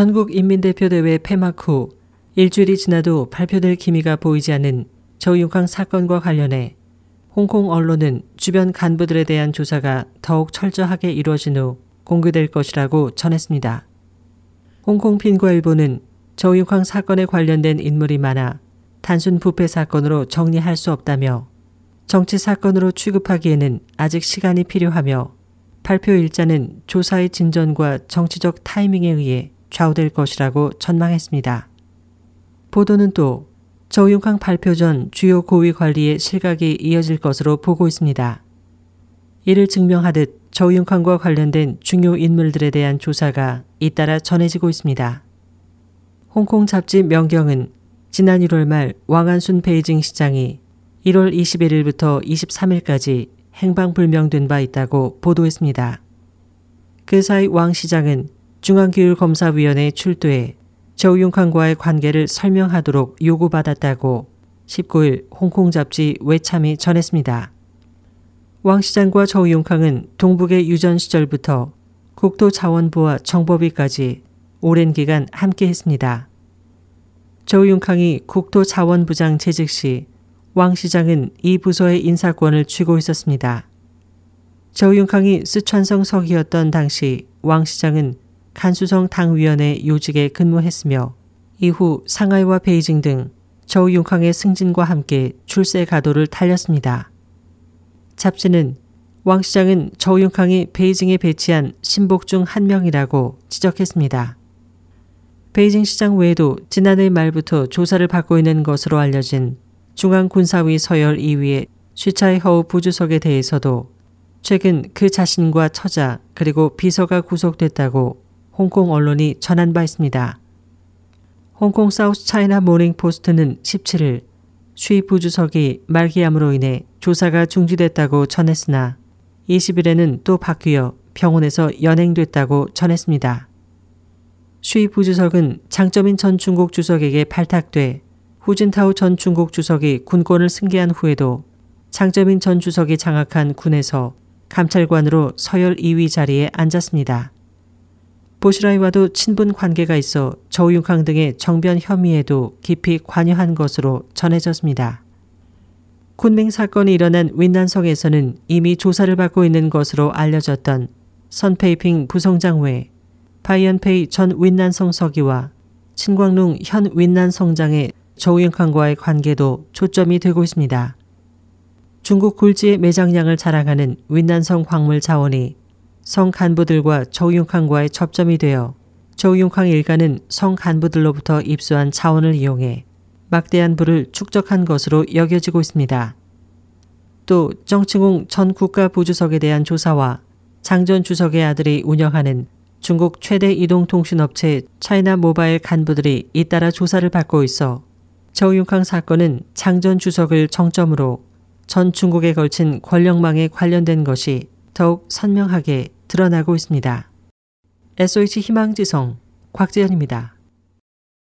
전국 인민대표대회 폐막 후 일주일이 지나도 발표될 기미가 보이지 않는 저윤캉 사건과 관련해 홍콩 언론은 주변 간부들에 대한 조사가 더욱 철저하게 이루어진 후 공개될 것이라고 전했습니다. 홍콩 핀과일보는 저윤캉 사건에 관련된 인물이 많아 단순 부패 사건으로 정리할 수 없다며 정치 사건으로 취급하기에는 아직 시간이 필요하며 발표 일자는 조사의 진전과 정치적 타이밍에 의해 좌우될 것이라고 전망했습니다. 보도는 또 저윤캉 발표 전 주요 고위 관리의 실각이 이어질 것으로 보고 있습니다. 이를 증명하듯 저윤캉과 관련된 중요 인물들에 대한 조사가 잇따라 전해지고 있습니다. 홍콩 잡지 명경은 지난 1월 말 왕안순 베이징 시장이 1월 21일부터 23일까지 행방불명된 바 있다고 보도했습니다. 그 사이 왕 시장은 중앙기율검사위원회에 출두해 저우융칸과의 관계를 설명하도록 요구받았다고 19일 홍콩 잡지 외참이 전했습니다. 왕 시장과 저우융캉은 동북의 유전 시절부터 국토자원부와 정법위까지 오랜 기간 함께 했습니다. 저우융캉이 국토자원부장 재직 시 왕 시장은 이 부서의 인사권을 쥐고 있었습니다. 저우융캉이 스촨성 석이었던 당시 왕 시장은 간수성 당위원회 요직에 근무했으며 이후 상하이와 베이징 등 저우융캉의 승진과 함께 출세 가도를 달렸습니다. 잡지는 왕 시장은 저우융캉이 베이징에 배치한 신복 중 한 명이라고 지적했습니다. 베이징 시장 외에도 지난해 말부터 조사를 받고 있는 것으로 알려진 중앙군사위 서열 2위의 쉬차이허우 부주석에 대해서도 최근 그 자신과 처자 그리고 비서가 구속됐다고 홍콩 언론이 전한 바 있습니다. 홍콩 사우스 차이나 모닝 포스트는 17일 쉬 부주석이 말기암으로 인해 조사가 중지됐다고 전했으나 20일에는 또 바뀌어 병원에서 연행됐다고 전했습니다. 쉬 부주석은 장점인 전 중국 주석에게 발탁돼 후진타오 전 중국 주석이 군권을 승계한 후에도 장점인 전 주석이 장악한 군에서 감찰관으로 서열 2위 자리에 앉았습니다. 보시라이와도 친분 관계가 있어 저우융캉 등의 정변 혐의에도 깊이 관여한 것으로 전해졌습니다. 쿤밍 사건이 일어난 윈난성에서는 이미 조사를 받고 있는 것으로 알려졌던 선페이핑 부성장 외 바이언페이 전 윈난성 서기와 친광룽 현 윈난성장의 저우융캉과의 관계도 초점이 되고 있습니다. 중국 굴지의 매장량을 자랑하는 윈난성 광물 자원이 성 간부들과 저우융캉과의 접점이 되어 저우융캉 일가는 성 간부들로부터 입수한 자원을 이용해 막대한 부를 축적한 것으로 여겨지고 있습니다. 또 정칭웅 전 국가부주석에 대한 조사와 장 전 주석의 아들이 운영하는 중국 최대 이동통신업체 차이나 모바일 간부들이 잇따라 조사를 받고 있어 저우융캉 사건은 장 전 주석을 정점으로 전 중국에 걸친 권력망에 관련된 것이 더욱 선명하게 드러나고 있습니다. SOH 희망지성 곽재현입니다.